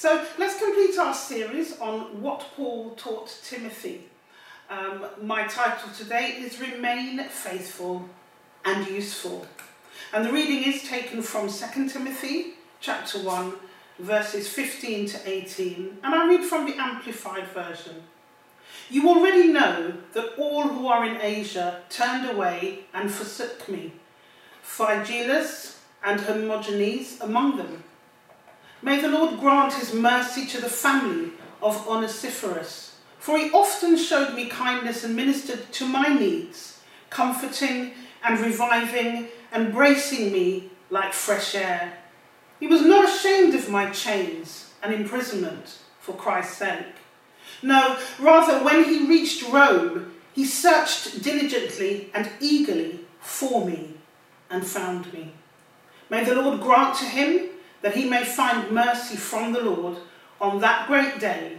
So let's complete our series on what Paul taught Timothy. Um, my title today is Remain Faithful and Useful. And the reading is taken from 2 Timothy chapter 1, verses 15 to 18. And I read from the Amplified Version. You already know that all who are in Asia turned away and forsook me, Phygelus and Hermogenes among them. May the Lord grant his mercy to the family of Onesiphorus, for he often showed me kindness and ministered to my needs, comforting and reviving and bracing me like fresh air. He was not ashamed of my chains and imprisonment for Christ's sake. No, rather, when he reached Rome, he searched diligently and eagerly for me and found me. May the Lord grant to him that he may find mercy from the Lord on that great day.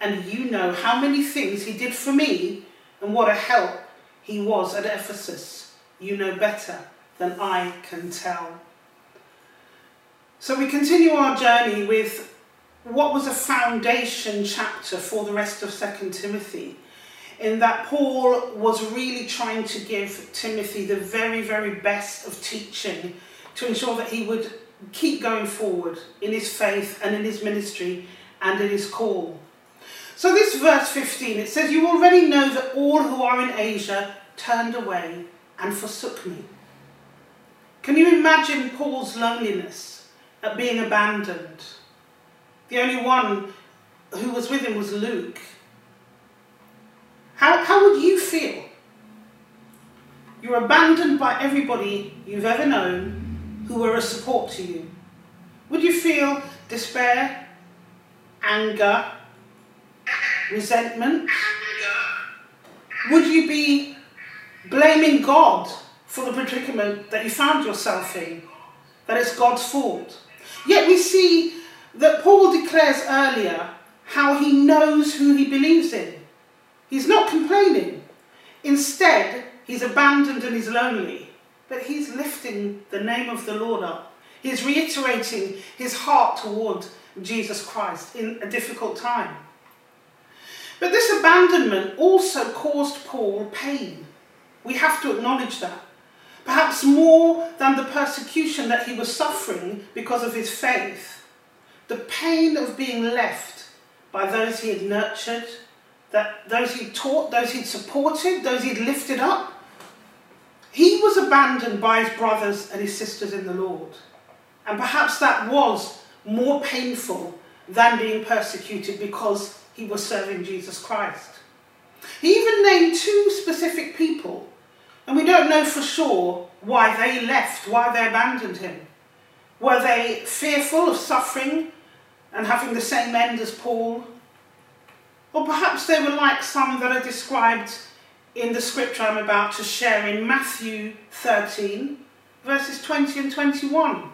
And you know how many things he did for me and what a help he was at Ephesus. You know better than I can tell. So we continue our journey with what was a foundation chapter for the rest of 2 Timothy, in that Paul was really trying to give Timothy the very, very best of teaching to ensure that he would keep going forward in his faith and in his ministry and in his call. So, this verse 15 it says, You already know that all who are in Asia turned away and forsook me. Can you imagine Paul's loneliness at being abandoned? The only one who was with him was Luke. How, how would you feel? You're abandoned by everybody you've ever known who were a support to you. Would you feel despair, anger, resentment? Would you be blaming God for the predicament that you found yourself in? That it's God's fault? Yet we see that Paul declares earlier how he knows who he believes in. He's not complaining. Instead, he's abandoned and he's lonely, but he's lifting the name of the Lord up. He's reiterating his heart toward Jesus Christ in a difficult time. But this abandonment also caused Paul pain. We have to acknowledge that. Perhaps more than the persecution that he was suffering because of his faith the pain of being left by those he had nurtured, that those he'd taught, those he'd supported, those he'd lifted up. He was abandoned by his brothers and his sisters in the Lord. And perhaps that was more painful than being persecuted because he was serving Jesus Christ. He even named two specific people, and we don't know for sure why they left, why they abandoned him. Were they fearful of suffering and having the same end as Paul. Or perhaps they were like some that are described in the scripture I'm about to share in Matthew 13, verses 20 and 21.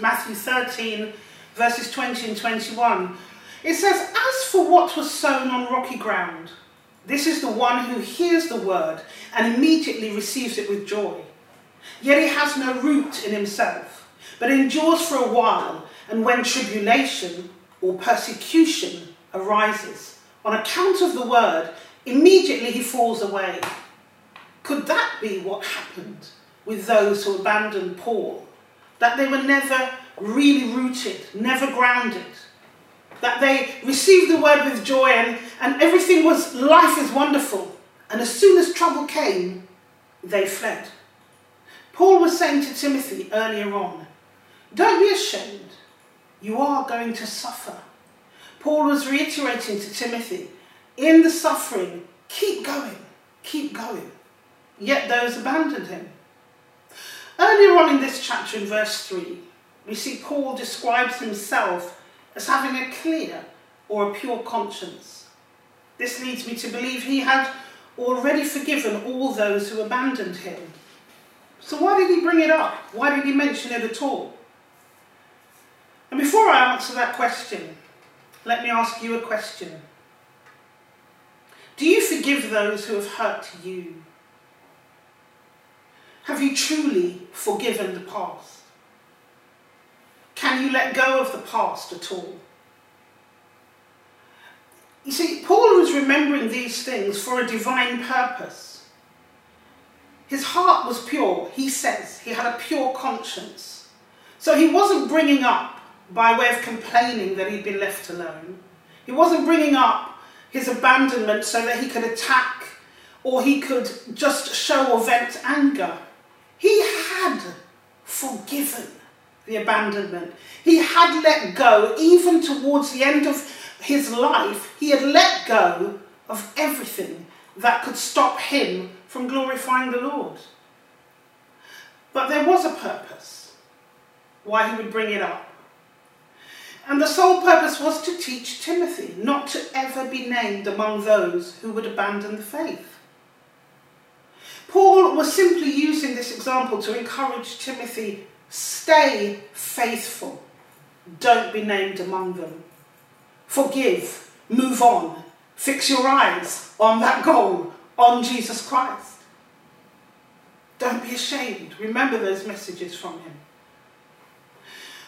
Matthew 13, verses 20 and 21. It says, As for what was sown on rocky ground, this is the one who hears the word and immediately receives it with joy. Yet he has no root in himself, but endures for a while. And when tribulation or persecution arises on account of the word, immediately he falls away. Could that be what happened with those who abandoned Paul? That they were never really rooted, never grounded. That they received the word with joy and, and everything was, life is wonderful. And as soon as trouble came, they fled. Paul was saying to Timothy earlier on, don't be ashamed you are going to suffer. Paul was reiterating to Timothy, in the suffering, keep going, keep going. Yet those abandoned him. Earlier on in this chapter, in verse 3, we see Paul describes himself as having a clear or a pure conscience. This leads me to believe he had already forgiven all those who abandoned him. So, why did he bring it up? Why did he mention it at all? And before I answer that question, let me ask you a question. Do you forgive those who have hurt you? Have you truly forgiven the past? Can you let go of the past at all? You see, Paul was remembering these things for a divine purpose. His heart was pure, he says. He had a pure conscience. So he wasn't bringing up by way of complaining that he'd been left alone. He wasn't bringing up his abandonment so that he could attack or he could just show or vent anger. He had forgiven the abandonment. He had let go, even towards the end of his life, he had let go of everything that could stop him from glorifying the Lord. But there was a purpose why he would bring it up. And the sole purpose was to teach Timothy not to ever be named among those who would abandon the faith. Paul was simply using this example to encourage Timothy stay faithful, don't be named among them. Forgive, move on, fix your eyes on that goal, on Jesus Christ. Don't be ashamed. Remember those messages from him.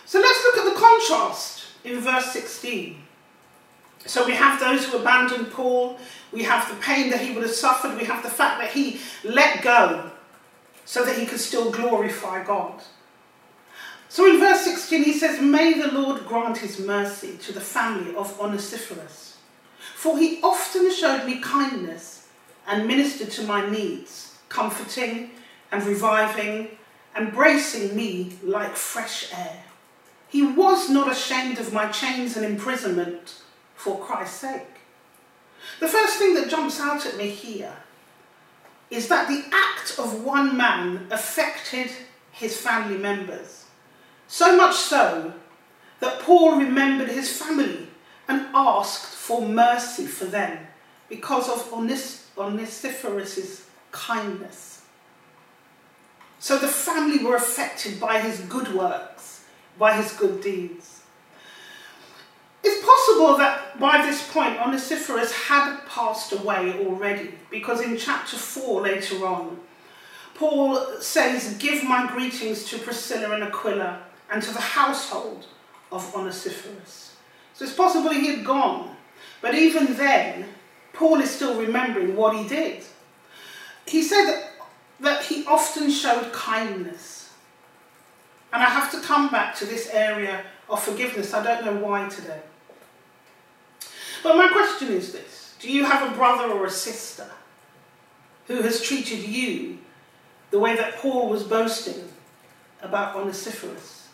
So let's look at the contrast in verse 16. So we have those who abandoned Paul, we have the pain that he would have suffered, we have the fact that he let go so that he could still glorify God. So in verse 16 he says, May the Lord grant his mercy to the family of Onesiphorus, for he often showed me kindness and ministered to my needs, comforting and reviving, embracing me like fresh air. He was not ashamed of my chains and imprisonment for Christ's sake. The first thing that jumps out at me here is that the act of one man affected his family members. So much so that Paul remembered his family and asked for mercy for them because of Onesiphorus' kindness. So the family were affected by his good works, by his good deeds. It's possible that by this point Onesiphorus had passed away already, because in chapter 4 later on, Paul says, Give my greetings to Priscilla and Aquila and to the household of Onesiphorus. So it's possible he had gone, but even then, Paul is still remembering what he did. He said that, that he often showed kindness. And I have to come back to this area of forgiveness. I don't know why today. But my question is this Do you have a brother or a sister who has treated you the way that Paul was boasting about Onesiphorus?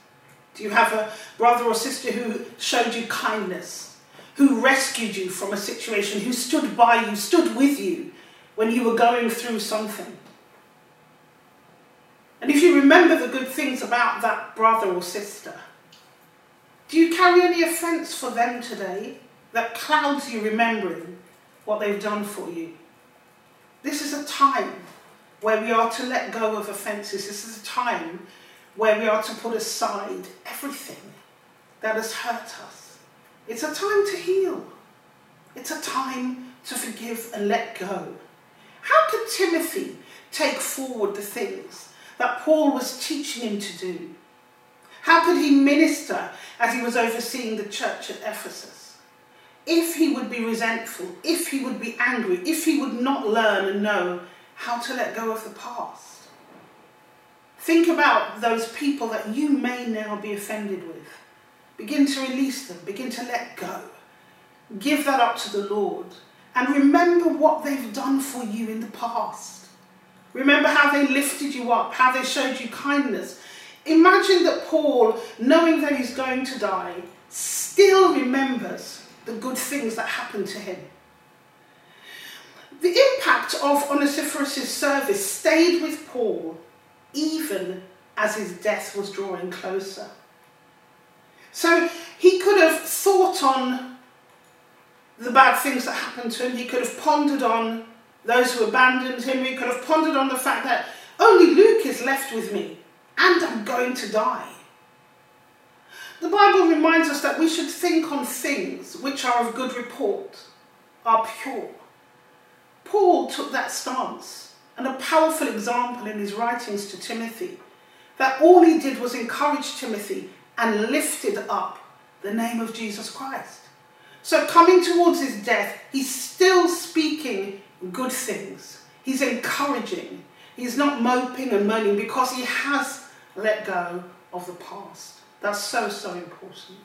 Do you have a brother or sister who showed you kindness, who rescued you from a situation, who stood by you, stood with you when you were going through something? And if you remember the good things about that brother or sister, do you carry any offence for them today? that clouds you remembering what they've done for you. This is a time where we are to let go of offences. This is a time where we are to put aside everything that has hurt us. It's a time to heal. It's a time to forgive and let go. How could Timothy take forward the things that Paul was teaching him to do? How could he minister as he was overseeing the church at Ephesus? if he would be resentful, if he would be angry, if he would not learn and know how to let go of the past. Think about those people that you may now be offended with. Begin to release them, begin to let go. Give that up to the Lord. And remember what they've done for you in the past. Remember how they lifted you up, how they showed you kindness. Imagine that Paul, knowing that he's going to die, still remembers the good things that happened to him. The impact of Onesiphorus' service stayed with Paul even as his death was drawing closer. So he could have thought on the bad things that happened to him, he could have pondered on those who abandoned him, he could have pondered on the fact that only Luke is left with me and I'm going to die. The Bible reminds us that we should think on things which are of good report, are pure. Paul took that stance, and a powerful example in his writings to Timothy, that all he did was encourage Timothy and lifted up the name of Jesus Christ. So, coming towards his death, he's still speaking good things. He's encouraging. He's not moping and moaning because he has let go of the past. That's so, so important.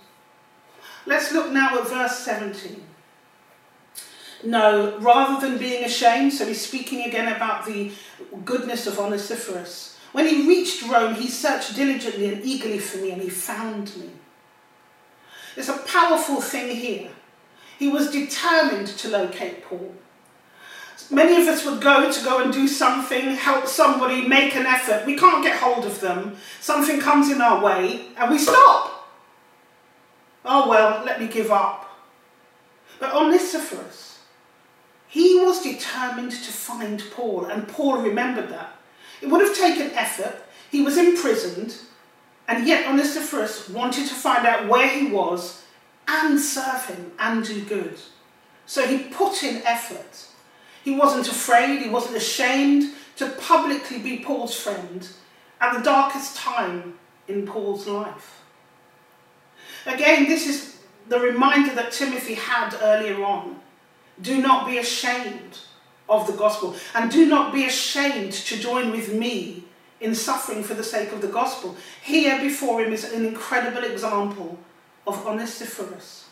Let's look now at verse 17. No, rather than being ashamed, so he's speaking again about the goodness of Onesiphorus. When he reached Rome, he searched diligently and eagerly for me, and he found me. There's a powerful thing here. He was determined to locate Paul. Many of us would go to go and do something, help somebody, make an effort. We can't get hold of them. Something comes in our way, and we stop. Oh well, let me give up. But Onesiphorus, he was determined to find Paul, and Paul remembered that. It would have taken effort. He was imprisoned, and yet Onesiphorus wanted to find out where he was and serve him and do good. So he put in effort. He wasn't afraid, he wasn't ashamed to publicly be Paul's friend at the darkest time in Paul's life. Again, this is the reminder that Timothy had earlier on. Do not be ashamed of the gospel, and do not be ashamed to join with me in suffering for the sake of the gospel. Here before him is an incredible example of Onesiphorus,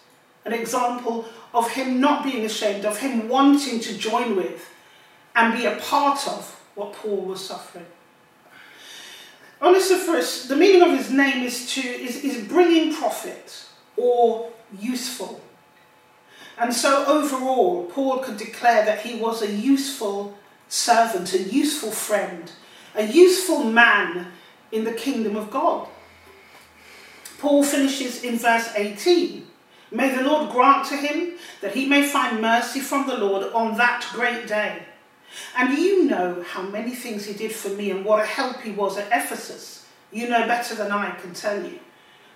an example of him not being ashamed, of him wanting to join with and be a part of what Paul was suffering. Onesiphorus, the meaning of his name is to is, is bringing profit or useful. And so overall, Paul could declare that he was a useful servant, a useful friend, a useful man in the kingdom of God. Paul finishes in verse 18 May the Lord grant to him that he may find mercy from the Lord on that great day. And you know how many things he did for me and what a help he was at Ephesus. You know better than I can tell you.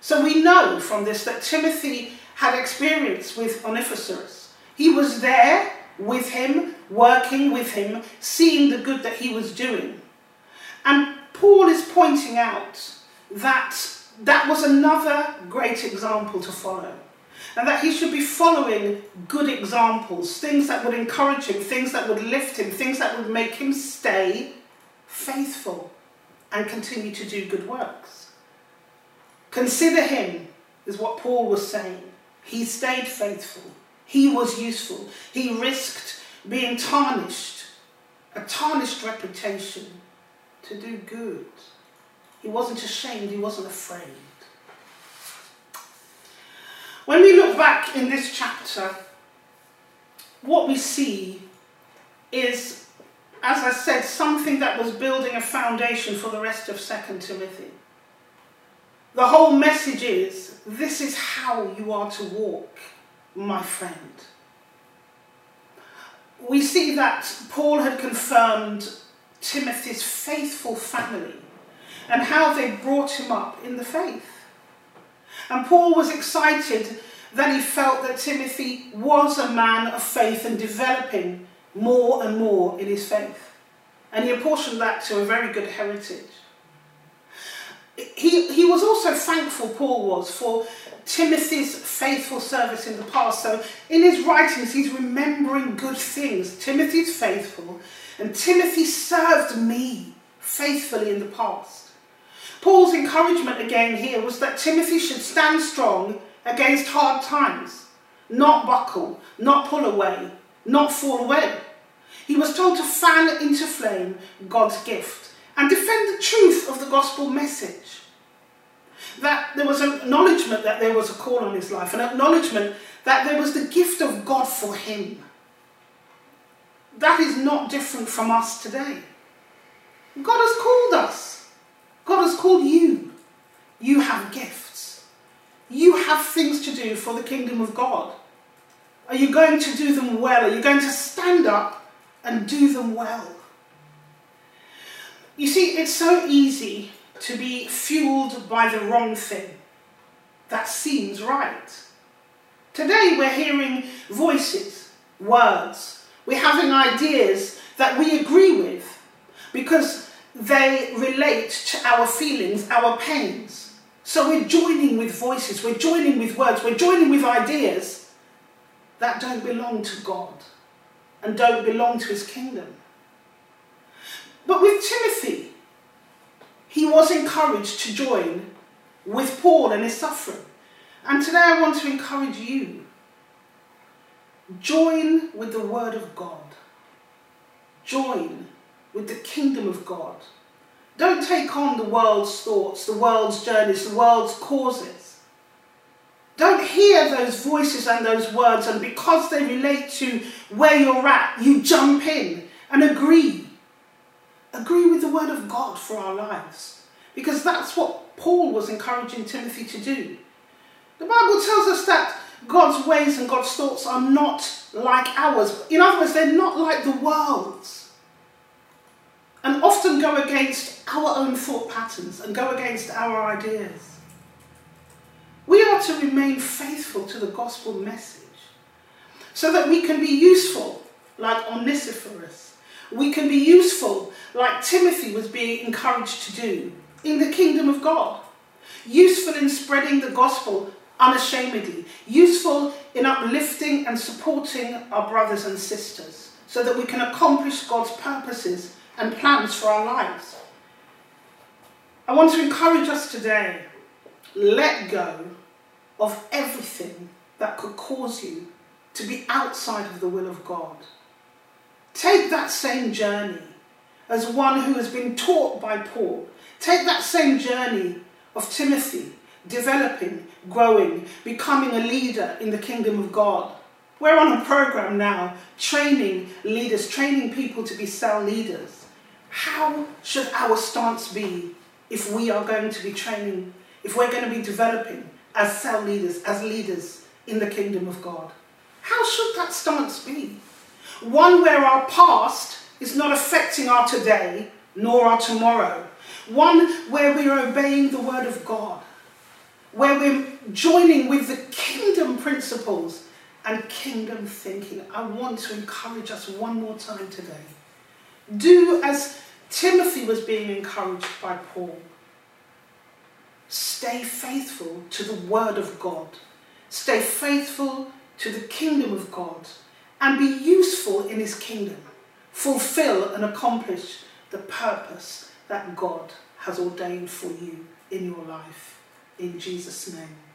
So we know from this that Timothy had experience with Onesiphorus. He was there with him, working with him, seeing the good that he was doing. And Paul is pointing out that that was another great example to follow. And that he should be following good examples, things that would encourage him, things that would lift him, things that would make him stay faithful and continue to do good works. Consider him, is what Paul was saying. He stayed faithful. He was useful. He risked being tarnished, a tarnished reputation, to do good. He wasn't ashamed, he wasn't afraid. When we look back in this chapter, what we see is, as I said, something that was building a foundation for the rest of 2 Timothy. The whole message is this is how you are to walk, my friend. We see that Paul had confirmed Timothy's faithful family and how they brought him up in the faith. And Paul was excited that he felt that Timothy was a man of faith and developing more and more in his faith. And he apportioned that to a very good heritage he, he was also thankful, Paul was, for Timothy's faithful service in the past. So in his writings, he's remembering good things. Timothy's faithful, and Timothy served me faithfully in the past. Paul's encouragement again here was that Timothy should stand strong against hard times, not buckle, not pull away, not fall away. He was told to fan into flame God's gift and defend the truth of the gospel message. That there was an acknowledgement that there was a call on his life, an acknowledgement that there was the gift of God for him. That is not different from us today. God has called us. God has called you. You have gifts. You have things to do for the kingdom of God. Are you going to do them well? Are you going to stand up and do them well? You see, it's so easy to be fueled by the wrong thing that seems right. Today we're hearing voices, words, we're having ideas that we agree with because they relate to our feelings, our pains. So we're joining with voices, we're joining with words, we're joining with ideas that don't belong to God and don't belong to his kingdom. But with Timothy, he was encouraged to join with Paul and his suffering. And today I want to encourage you join with the Word of God, join with the kingdom of God. Don't take on the world's thoughts, the world's journeys, the world's causes. Don't hear those voices and those words, and because they relate to where you're at, you jump in and agree. Agree with the word of God for our lives. Because that's what Paul was encouraging Timothy to do. The Bible tells us that God's ways and God's thoughts are not like ours. In other words, they're not like the world's. And often go against our own thought patterns and go against our ideas. We are to remain faithful to the gospel message so that we can be useful like Onesiphorus. We can be useful like Timothy was being encouraged to do in the kingdom of God. Useful in spreading the gospel unashamedly. Useful in uplifting and supporting our brothers and sisters so that we can accomplish God's purposes and plans for our lives. I want to encourage us today let go of everything that could cause you to be outside of the will of God. Take that same journey as one who has been taught by Paul. Take that same journey of Timothy, developing, growing, becoming a leader in the kingdom of God. We're on a program now training leaders, training people to be cell leaders. How should our stance be if we are going to be training, if we're going to be developing as cell leaders, as leaders in the kingdom of God? How should that stance be? One where our past is not affecting our today nor our tomorrow. One where we are obeying the word of God, where we're joining with the kingdom principles and kingdom thinking. I want to encourage us one more time today. Do as Timothy was being encouraged by Paul. Stay faithful to the word of God. Stay faithful to the kingdom of God and be useful in his kingdom. Fulfill and accomplish the purpose that God has ordained for you in your life. In Jesus' name.